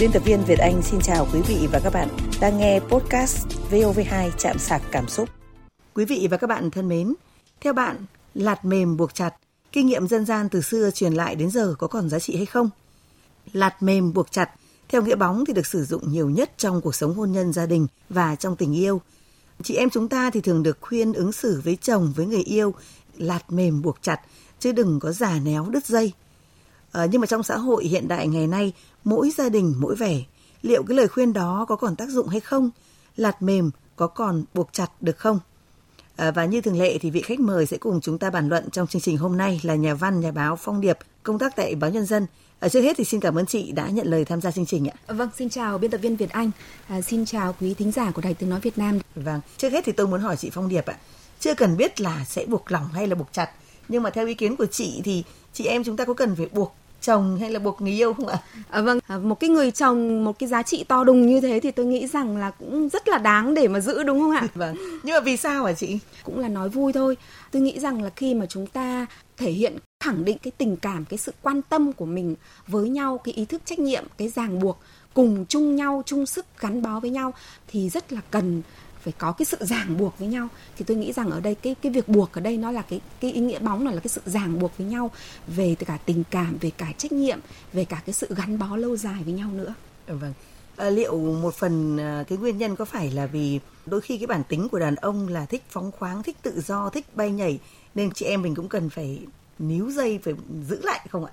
Biên tập viên Việt Anh xin chào quý vị và các bạn đang nghe podcast VOV2 chạm sạc cảm xúc. Quý vị và các bạn thân mến, theo bạn, lạt mềm buộc chặt, kinh nghiệm dân gian từ xưa truyền lại đến giờ có còn giá trị hay không? Lạt mềm buộc chặt, theo nghĩa bóng thì được sử dụng nhiều nhất trong cuộc sống hôn nhân gia đình và trong tình yêu. Chị em chúng ta thì thường được khuyên ứng xử với chồng, với người yêu, lạt mềm buộc chặt, chứ đừng có giả néo đứt dây. À, nhưng mà trong xã hội hiện đại ngày nay, mỗi gia đình mỗi vẻ. Liệu cái lời khuyên đó có còn tác dụng hay không? Lạt mềm có còn buộc chặt được không? À, và như thường lệ thì vị khách mời sẽ cùng chúng ta bàn luận trong chương trình hôm nay là nhà văn, nhà báo Phong Điệp, công tác tại báo Nhân dân. À, trước hết thì xin cảm ơn chị đã nhận lời tham gia chương trình ạ. Vâng, xin chào biên tập viên Việt Anh, à, xin chào quý thính giả của Đài Tiếng Nói Việt Nam. Vâng, trước hết thì tôi muốn hỏi chị Phong Điệp ạ, chưa cần biết là sẽ buộc lỏng hay là buộc chặt, nhưng mà theo ý kiến của chị thì chị em chúng ta có cần phải buộc chồng hay là buộc người yêu không ạ? À, vâng, à, một cái người chồng một cái giá trị to đùng như thế thì tôi nghĩ rằng là cũng rất là đáng để mà giữ đúng không ạ? vâng. Nhưng mà vì sao hả chị? Cũng là nói vui thôi. Tôi nghĩ rằng là khi mà chúng ta thể hiện khẳng định cái tình cảm, cái sự quan tâm của mình với nhau, cái ý thức trách nhiệm, cái ràng buộc cùng chung nhau, chung sức gắn bó với nhau thì rất là cần phải có cái sự ràng buộc với nhau. Thì tôi nghĩ rằng ở đây cái cái việc buộc ở đây nó là cái cái ý nghĩa bóng là, là cái sự ràng buộc với nhau về cả tình cảm về cả trách nhiệm về cả cái sự gắn bó lâu dài với nhau nữa. Ờ, vâng. À, liệu một phần à, cái nguyên nhân có phải là vì đôi khi cái bản tính của đàn ông là thích phóng khoáng thích tự do thích bay nhảy nên chị em mình cũng cần phải níu dây phải giữ lại không ạ?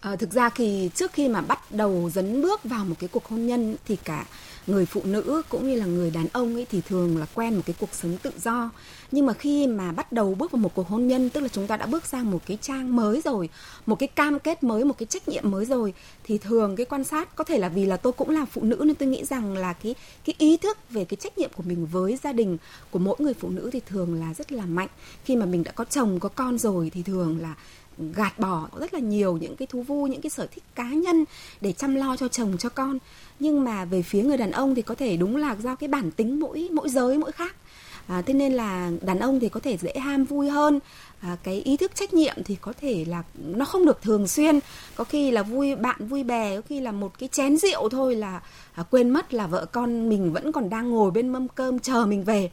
À, thực ra thì trước khi mà bắt đầu dấn bước vào một cái cuộc hôn nhân thì cả người phụ nữ cũng như là người đàn ông ấy thì thường là quen một cái cuộc sống tự do. Nhưng mà khi mà bắt đầu bước vào một cuộc hôn nhân tức là chúng ta đã bước sang một cái trang mới rồi một cái cam kết mới một cái trách nhiệm mới rồi thì thường cái quan sát có thể là vì là tôi cũng là phụ nữ nên tôi nghĩ rằng là cái cái ý thức về cái trách nhiệm của mình với gia đình của mỗi người phụ nữ thì thường là rất là mạnh. Khi mà mình đã có chồng có con rồi thì thường là gạt bỏ rất là nhiều những cái thú vui những cái sở thích cá nhân để chăm lo cho chồng cho con. Nhưng mà về phía người đàn ông thì có thể đúng là do cái bản tính mỗi mỗi giới mỗi khác. À, thế nên là đàn ông thì có thể dễ ham vui hơn. À, cái ý thức trách nhiệm thì có thể là nó không được thường xuyên. Có khi là vui bạn vui bè có khi là một cái chén rượu thôi là à, quên mất là vợ con mình vẫn còn đang ngồi bên mâm cơm chờ mình về.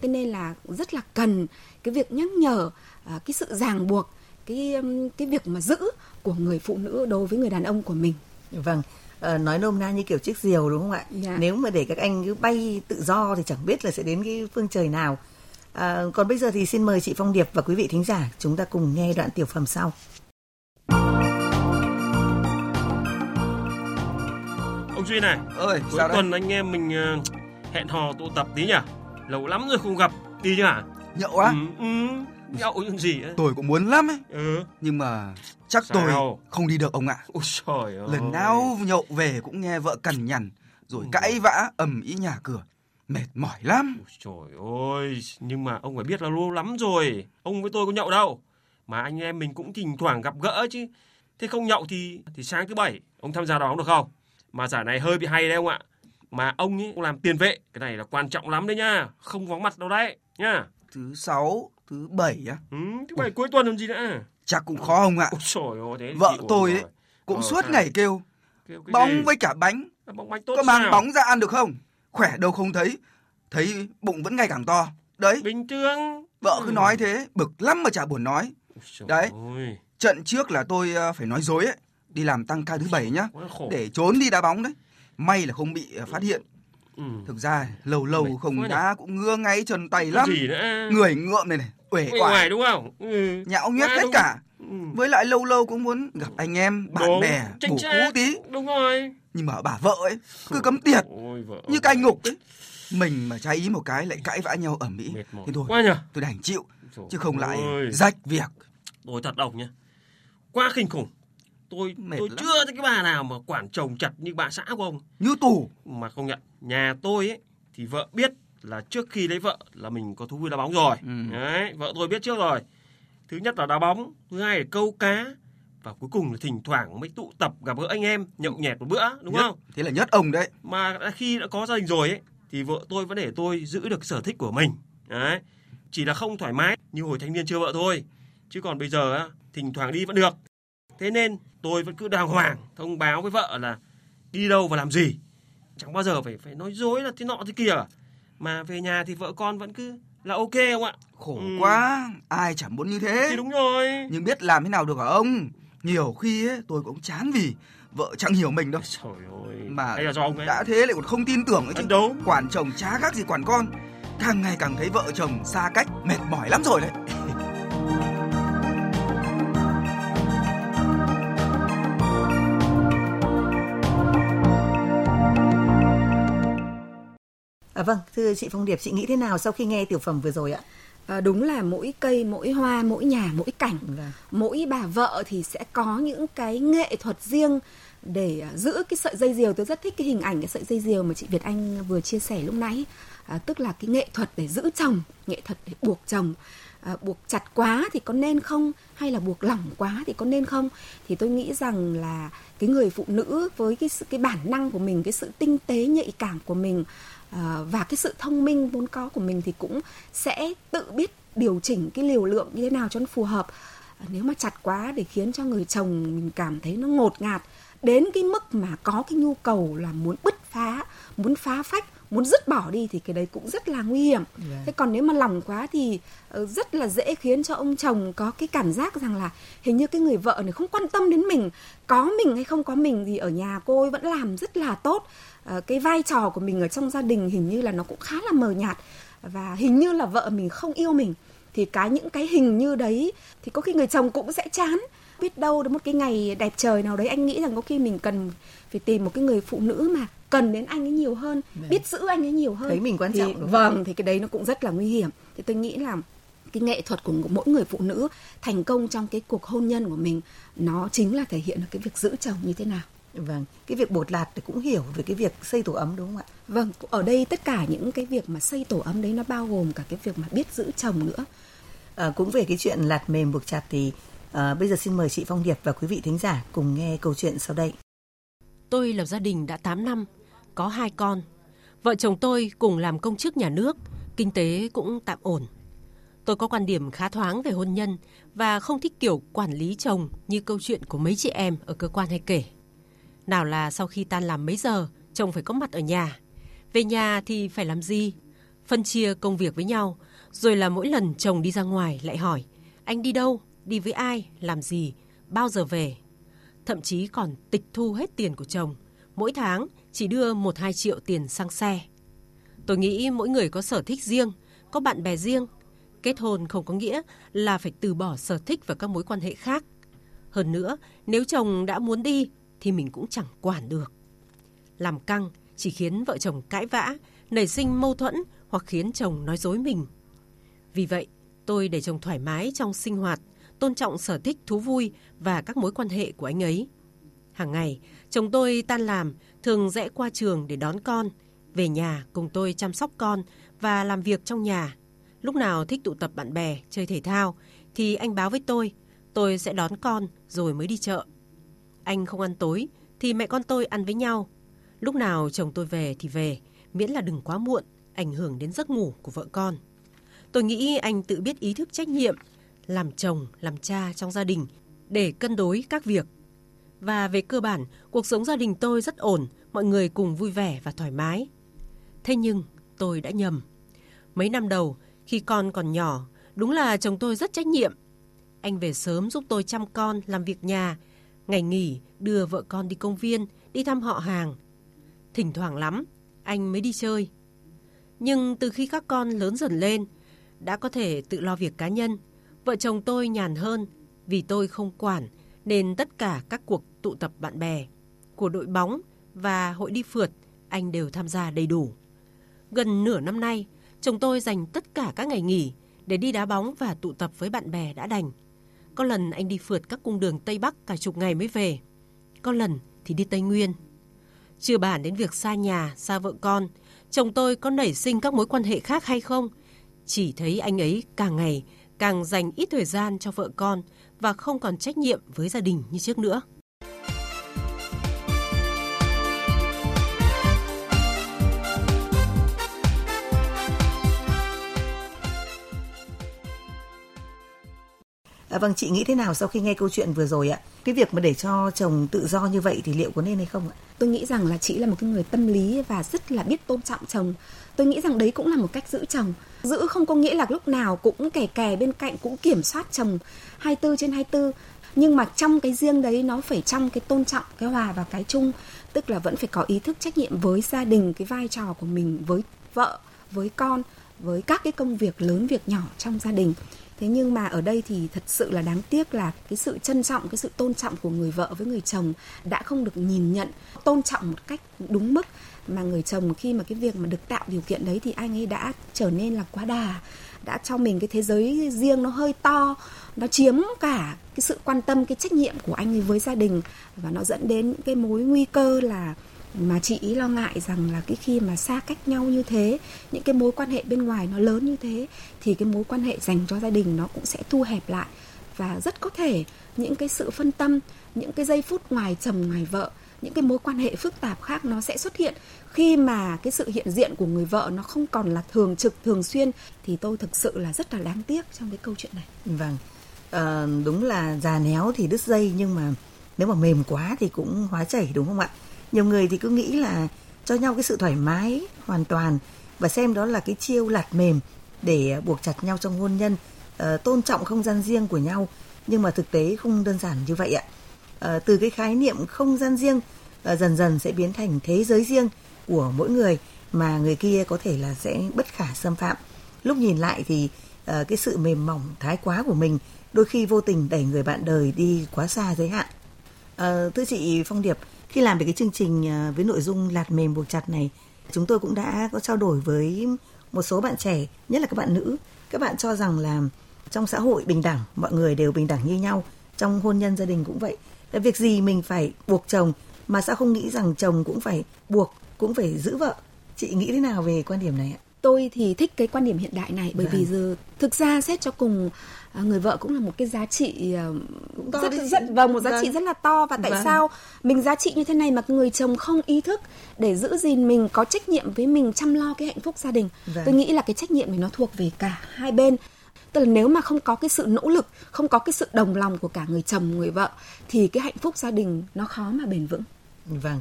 Thế nên là rất là cần cái việc nhắc nhở à, cái sự ràng buộc cái cái việc mà giữ của người phụ nữ đối với người đàn ông của mình. Vâng uh, nói nôm na như kiểu chiếc diều đúng không ạ? Dạ. nếu mà để các anh cứ bay tự do thì chẳng biết là sẽ đến cái phương trời nào. Uh, còn bây giờ thì xin mời chị phong điệp và quý vị thính giả chúng ta cùng nghe đoạn tiểu phẩm sau. Ông duy này ơi cuối sao tuần đấy? anh em mình uh, hẹn hò tụ tập tí nhỉ? Lâu lắm rồi không gặp đi chứ hả? Nhậu á? Ừ, ừ, nhậu những gì ấy. Tôi cũng muốn lắm ấy. Ừ. Nhưng mà chắc Sao? tôi không đi được ông ạ. Ôi trời ơi. lần nào nhậu về cũng nghe vợ cằn nhằn rồi cãi vã ầm ĩ nhà cửa. Mệt mỏi lắm. Ôi trời ơi nhưng mà ông phải biết là lâu lắm rồi. Ông với tôi có nhậu đâu. Mà anh em mình cũng thỉnh thoảng gặp gỡ chứ. Thế không nhậu thì thì sáng thứ bảy ông tham gia đón được không? Mà giải này hơi bị hay đấy ông ạ. Mà ông ấy cũng làm tiền vệ. Cái này là quan trọng lắm đấy nhá. Không vắng mặt đâu đấy nhá. Thứ sáu thứ bảy á. Ừ, thứ bảy cuối tuần làm gì nữa? Chắc cũng khó ông ạ? Ôi trời ơi thế vợ tôi ấy cũng Ờ, suốt sao? ngày kêu Kêu bóng gì? với cả bánh. À, bóng bánh tốt có mang sao? bóng ra ăn được không? Khỏe đâu không thấy thấy bụng vẫn ngày càng to. Đấy. Bình thường. Vợ cứ Ừ. nói thế bực lắm mà chả buồn nói. Ôi Đấy. ơi, trận trước là tôi ờ, phải nói dối ấy đi làm tăng ca thứ bảy nhá để trốn đi đá bóng đấy. May là không bị ờ, phát hiện ừ. thực ra lâu lâu Mệt không đá cũng ngứa ngáy chân tay lắm. nữa? Người ngợm này này uể oải. đúng không? Ừ. nhão nhét hết đúng. cả. Ừ. với lại lâu lâu cũng muốn gặp anh em bạn Đúng, bè bổ cú tí. Đúng rồi. Nhưng mà bà vợ ấy cứ cấm tiệt. Ôi, vợ như cai ngục ấy. Mình mà trái ý một cái lại cãi vã nhau mệt mỏi thế thôi quá nhở tôi đành chịu. Trời chứ không lại ơi. rách việc. Tôi thật độc nhá. Quá kinh khủng. Tôi Mệt tôi lắm. chưa thấy cái bà nào mà quản chồng chặt như bà xã của ông. Như tù. Mà công nhận nhà tôi ấy thì vợ biết là trước khi lấy vợ là mình có thú vui đá bóng rồi. Ừ. đấy vợ tôi biết trước rồi. Thứ nhất là đá bóng thứ hai là câu cá và cuối cùng là thỉnh thoảng mới tụ tập gặp gỡ anh em nhậu nhẹt một bữa đúng Nhất- không? Thế là nhất ông đấy. Mà đã khi đã có gia đình rồi ấy thì vợ tôi vẫn để tôi giữ được sở thích của mình. Đấy chỉ là không thoải mái như hồi thanh niên chưa vợ thôi. Chứ còn bây giờ á thỉnh thoảng đi vẫn được. Thế nên tôi vẫn cứ đàng hoàng thông báo với vợ là đi đâu và làm gì. Chẳng bao giờ phải phải nói dối là thế nọ thế kia. Mà về nhà thì vợ con vẫn cứ là ok không ạ? Khổ Ừ. quá, ai chẳng muốn như thế. Thì đúng rồi. Nhưng biết làm thế nào được hả ông? Nhiều khi ấy, tôi cũng chán vì vợ chẳng hiểu mình đâu. Trời ơi. Mà Hay là do ông ấy. đã thế lại còn không tin tưởng nữa chứ. Đấu. Quản chồng chả khác gì quản con. Càng ngày càng thấy vợ chồng xa cách, mệt mỏi lắm rồi đấy. À, vâng, thưa chị Phong Điệp, chị nghĩ thế nào sau khi nghe tiểu phẩm vừa rồi ạ? À, đúng là mỗi cây, mỗi hoa, mỗi nhà, mỗi cảnh, Vâng. mỗi bà vợ thì sẽ có những cái nghệ thuật riêng để à, giữ cái sợi dây diều. Tôi rất thích cái hình ảnh cái sợi dây diều mà chị Việt Anh vừa chia sẻ lúc nãy. À, tức là cái nghệ thuật để giữ chồng, nghệ thuật để buộc chồng. À, buộc chặt quá thì có nên không? Hay là buộc lỏng quá thì có nên không? Thì tôi nghĩ rằng là cái người phụ nữ với cái sự cái bản năng của mình cái sự tinh tế nhạy cảm của mình à, và cái sự thông minh vốn có của mình thì cũng sẽ tự biết điều chỉnh cái liều lượng như thế nào cho nó phù hợp. À, nếu mà chặt quá để khiến cho người chồng mình cảm thấy nó ngột ngạt đến cái mức mà có cái nhu cầu là muốn bứt phá muốn phá phách muốn dứt bỏ đi thì cái đấy cũng rất là nguy hiểm. Vâng. thế còn nếu mà lòng quá thì ờ, rất là dễ khiến cho ông chồng có cái cảm giác rằng là hình như cái người vợ này không quan tâm đến mình. Có mình hay không có mình thì ở nhà cô ấy vẫn làm rất là tốt. Ờ, cái vai trò của mình ở trong gia đình hình như là nó cũng khá là mờ nhạt. Và hình như là vợ mình không yêu mình. Thì cái những cái hình như đấy thì có khi người chồng cũng sẽ chán. Biết đâu đến một cái ngày đẹp trời nào đấy anh nghĩ rằng có khi mình cần phải tìm một cái người phụ nữ mà cần đến anh ấy nhiều hơn biết giữ anh ấy nhiều hơn Thấy mình quan thì, trọng, đúng không? vâng thì cái đấy nó cũng rất là nguy hiểm thì tôi nghĩ là cái nghệ thuật của mỗi người phụ nữ thành công trong cái cuộc hôn nhân của mình nó chính là thể hiện được cái việc giữ chồng như thế nào Vâng, cái việc bột lạt thì cũng hiểu về cái việc xây tổ ấm đúng không ạ? vâng ở đây tất cả những cái việc mà xây tổ ấm đấy nó bao gồm cả cái việc mà biết giữ chồng nữa À, cũng về cái chuyện lạt mềm buộc chặt thì à, bây giờ xin mời chị Phong Điệp và quý vị thính giả cùng nghe câu chuyện sau đây. Tôi lập gia đình đã 8 năm, có hai con. Vợ chồng tôi cùng làm công chức nhà nước, kinh tế cũng tạm ổn. Tôi có quan điểm khá thoáng về hôn nhân và không thích kiểu quản lý chồng như câu chuyện của mấy chị em ở cơ quan hay kể. Nào là sau khi tan làm mấy giờ, chồng phải có mặt ở nhà. Về nhà thì phải làm gì? Phân chia công việc với nhau, rồi là mỗi lần chồng đi ra ngoài lại hỏi, anh đi đâu, đi với ai, làm gì, bao giờ về? thậm chí còn tịch thu hết tiền của chồng, mỗi tháng chỉ đưa 1-2 triệu tiền xăng xe. Tôi nghĩ mỗi người có sở thích riêng, có bạn bè riêng. Kết hôn không có nghĩa là phải từ bỏ sở thích và các mối quan hệ khác. Hơn nữa, nếu chồng đã muốn đi thì mình cũng chẳng quản được. Làm căng chỉ khiến vợ chồng cãi vã, nảy sinh mâu thuẫn hoặc khiến chồng nói dối mình. Vì vậy, tôi để chồng thoải mái trong sinh hoạt, tôn trọng sở thích thú vui và các mối quan hệ của anh ấy. Hàng ngày, chồng tôi tan làm, thường rẽ qua trường để đón con, về nhà cùng tôi chăm sóc con và làm việc trong nhà. Lúc nào thích tụ tập bạn bè, chơi thể thao thì anh báo với tôi, tôi sẽ đón con rồi mới đi chợ. Anh không ăn tối thì mẹ con tôi ăn với nhau. Lúc nào chồng tôi về thì về, miễn là đừng quá muộn, ảnh hưởng đến giấc ngủ của vợ con. Tôi nghĩ anh tự biết ý thức trách nhiệm, làm chồng, làm cha trong gia đình để cân đối các việc. Và về cơ bản, cuộc sống gia đình tôi rất ổn, mọi người cùng vui vẻ và thoải mái. Thế nhưng, tôi đã nhầm. Mấy năm đầu, khi con còn nhỏ, đúng là chồng tôi rất trách nhiệm. Anh về sớm giúp tôi chăm con, làm việc nhà. Ngày nghỉ, đưa vợ con đi công viên, đi thăm họ hàng. Thỉnh thoảng lắm, anh mới đi chơi. Nhưng từ khi các con lớn dần lên, đã có thể tự lo việc cá nhân, vợ chồng tôi nhàn hơn vì tôi không quản nên tất cả các cuộc tụ tập bạn bè của đội bóng và hội đi phượt anh đều tham gia đầy đủ. Gần nửa năm nay, chồng tôi dành tất cả các ngày nghỉ để đi đá bóng và tụ tập với bạn bè đã đành. Có lần anh đi phượt các cung đường Tây Bắc cả chục ngày mới về. Có lần thì đi Tây Nguyên. Chưa bàn đến việc xa nhà, xa vợ con, chồng tôi có nảy sinh các mối quan hệ khác hay không? Chỉ thấy anh ấy càng ngày càng dành ít thời gian cho vợ con và không còn trách nhiệm với gia đình như trước nữa. À, vâng, chị nghĩ thế nào sau khi nghe câu chuyện vừa rồi ạ? Cái việc mà để cho chồng tự do như vậy thì liệu có nên hay không ạ? Tôi nghĩ rằng là chị là một cái người tâm lý và rất là biết tôn trọng chồng. Tôi nghĩ rằng đấy cũng là một cách giữ chồng. Giữ không có nghĩa là lúc nào cũng kè kè bên cạnh cũng kiểm soát chồng 24 trên 24 nhưng mà trong cái riêng đấy nó phải trong cái tôn trọng cái hòa và cái chung tức là vẫn phải có ý thức trách nhiệm với gia đình cái vai trò của mình với vợ với con với các cái công việc lớn việc nhỏ trong gia đình thế nhưng mà ở đây thì thật sự là đáng tiếc là cái sự trân trọng, cái sự tôn trọng của người vợ với người chồng đã không được nhìn nhận, tôn trọng một cách đúng mức. Mà người chồng khi mà cái việc mà được tạo điều kiện đấy thì anh ấy đã trở nên là quá đà, đã cho mình cái thế giới riêng nó hơi to, nó chiếm cả cái sự quan tâm, cái trách nhiệm của anh ấy với gia đình. Và nó dẫn đến những cái mối nguy cơ là mà chị ý lo ngại rằng là cái khi mà xa cách nhau như thế những cái mối quan hệ bên ngoài nó lớn như thế thì cái mối quan hệ dành cho gia đình nó cũng sẽ thu hẹp lại. Và rất có thể những cái sự phân tâm những cái giây phút ngoài chồng ngoài vợ những cái mối quan hệ phức tạp khác nó sẽ xuất hiện. Khi mà cái sự hiện diện của người vợ nó không còn là thường trực thường xuyên thì tôi thực sự là rất là đáng tiếc trong cái câu chuyện này. Vâng. À, đúng là già néo thì đứt dây nhưng mà nếu mà mềm quá thì cũng hóa chảy đúng không ạ? Nhiều người thì cứ nghĩ là cho nhau cái sự thoải mái hoàn toàn và xem đó là cái chiêu lạt mềm để buộc chặt nhau trong hôn nhân uh, tôn trọng không gian riêng của nhau. Nhưng mà thực tế không đơn giản như vậy ạ. Uh, từ cái khái niệm không gian riêng uh, dần dần sẽ biến thành thế giới riêng của mỗi người mà người kia có thể là sẽ bất khả xâm phạm. Lúc nhìn lại thì uh, cái sự mềm mỏng thái quá của mình đôi khi vô tình đẩy người bạn đời đi quá xa giới hạn. Uh, thưa chị phong điệp khi làm về cái chương trình ờ, với nội dung lạt mềm buộc chặt này, chúng tôi cũng đã có trao đổi với một số bạn trẻ, nhất là các bạn nữ. Các bạn cho rằng là trong xã hội bình đẳng, mọi người đều bình đẳng như nhau, trong hôn nhân gia đình cũng vậy. Việc gì mình phải buộc chồng mà sao không nghĩ rằng chồng cũng phải buộc, cũng phải giữ vợ? Chị nghĩ thế nào về quan điểm này ạ? Tôi thì thích cái quan điểm hiện đại này bởi vâng. vì giờ thực ra xét cho cùng à, người vợ cũng là một cái giá trị à, cũng to rất rất vâng một giá vâng. trị rất là to. Và tại vâng. sao mình giá trị như thế này mà người chồng không ý thức để giữ gìn mình có trách nhiệm với mình chăm lo cái hạnh phúc gia đình? Vâng. tôi nghĩ là cái trách nhiệm này nó thuộc về cả hai bên. Tức là nếu mà không có cái sự nỗ lực không có cái sự đồng lòng của cả người chồng người vợ thì cái hạnh phúc gia đình nó khó mà bền vững. Vâng.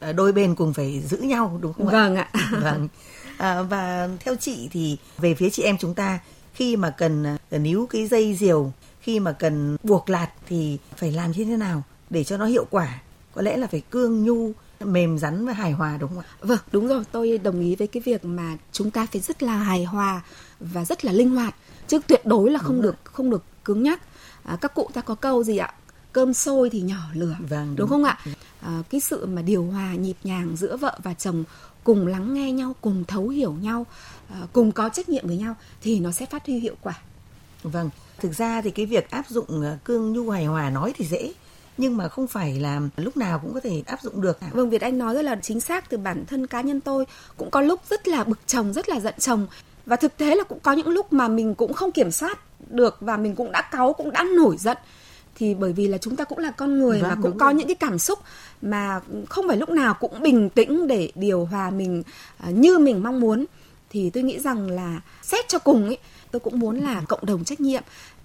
À, đôi bên cùng phải giữ nhau đúng không vâng ạ. Vâng à, và theo chị thì về phía chị em chúng ta khi mà cần à, níu cái dây diều khi mà cần buộc lạt thì phải làm như thế nào để cho nó hiệu quả có lẽ là phải cương nhu mềm rắn và hài hòa đúng không ạ? Vâng, đúng rồi, tôi đồng ý với cái việc mà chúng ta phải rất là hài hòa và rất là linh hoạt chứ tuyệt đối là không đúng được rồi. không được cứng nhắc. À, các cụ ta có câu gì ạ? Cơm sôi thì nhỏ lửa. Vâng, đúng, đúng không ạ? À, cái sự mà điều hòa nhịp nhàng giữa vợ và chồng cùng lắng nghe nhau cùng thấu hiểu nhau à, cùng có trách nhiệm với nhau thì nó sẽ phát huy hiệu quả. Vâng thực ra thì cái việc áp dụng à, cương nhu hài hòa nói thì dễ nhưng mà không phải là lúc nào cũng có thể áp dụng được. Vâng, Việt Anh nói rất là chính xác từ bản thân cá nhân tôi cũng có lúc rất là bực chồng, rất là giận chồng. Và thực tế là cũng có những lúc mà mình cũng không kiểm soát được và mình cũng đã cáu cũng đã nổi giận thì bởi vì là chúng ta cũng là con người vâng, và cũng có rồi. những cái cảm xúc mà không phải lúc nào cũng bình tĩnh để điều hòa mình uh, như mình mong muốn. Thì tôi nghĩ rằng là xét cho cùng ấy tôi cũng muốn là cộng đồng trách nhiệm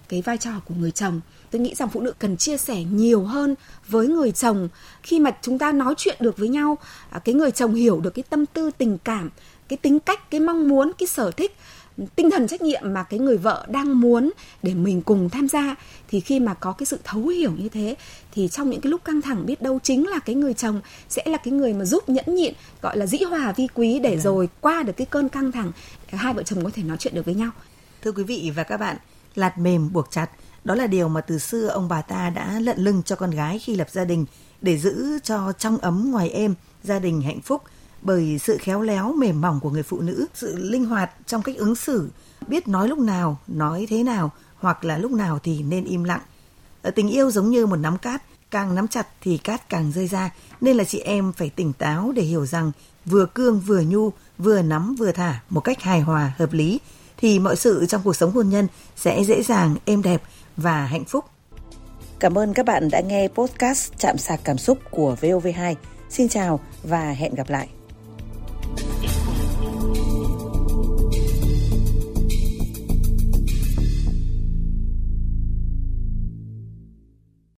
cái vai trò của người chồng. Tôi nghĩ rằng phụ nữ cần chia sẻ nhiều hơn với người chồng. Khi mà chúng ta nói chuyện được với nhau à, cái người chồng hiểu được cái tâm tư tình cảm cái tính cách cái mong muốn cái sở thích tinh thần trách nhiệm mà cái người vợ đang muốn để mình cùng tham gia thì khi mà có cái sự thấu hiểu như thế thì trong những cái lúc căng thẳng biết đâu chính là cái người chồng sẽ là cái người mà giúp nhẫn nhịn gọi là dĩ hòa vi quý để ừ. rồi qua được cái cơn căng thẳng. Hai vợ chồng có thể nói chuyện được với nhau. Thưa quý vị và các bạn lạt mềm buộc chặt đó là điều mà từ xưa ông bà ta đã lận lưng cho con gái khi lập gia đình để giữ cho trong ấm ngoài êm gia đình hạnh phúc bởi sự khéo léo mềm mỏng của người phụ nữ, sự linh hoạt trong cách ứng xử, biết nói lúc nào, nói thế nào hoặc là lúc nào thì nên im lặng. Ở tình yêu giống như một nắm cát, càng nắm chặt thì cát càng rơi ra, nên là chị em phải tỉnh táo để hiểu rằng vừa cương vừa nhu, vừa nắm vừa thả một cách hài hòa, hợp lý thì mọi sự trong cuộc sống hôn nhân sẽ dễ dàng, êm đẹp và hạnh phúc. Cảm ơn các bạn đã nghe podcast Chạm sạc cảm xúc của VOV2. Xin chào và hẹn gặp lại.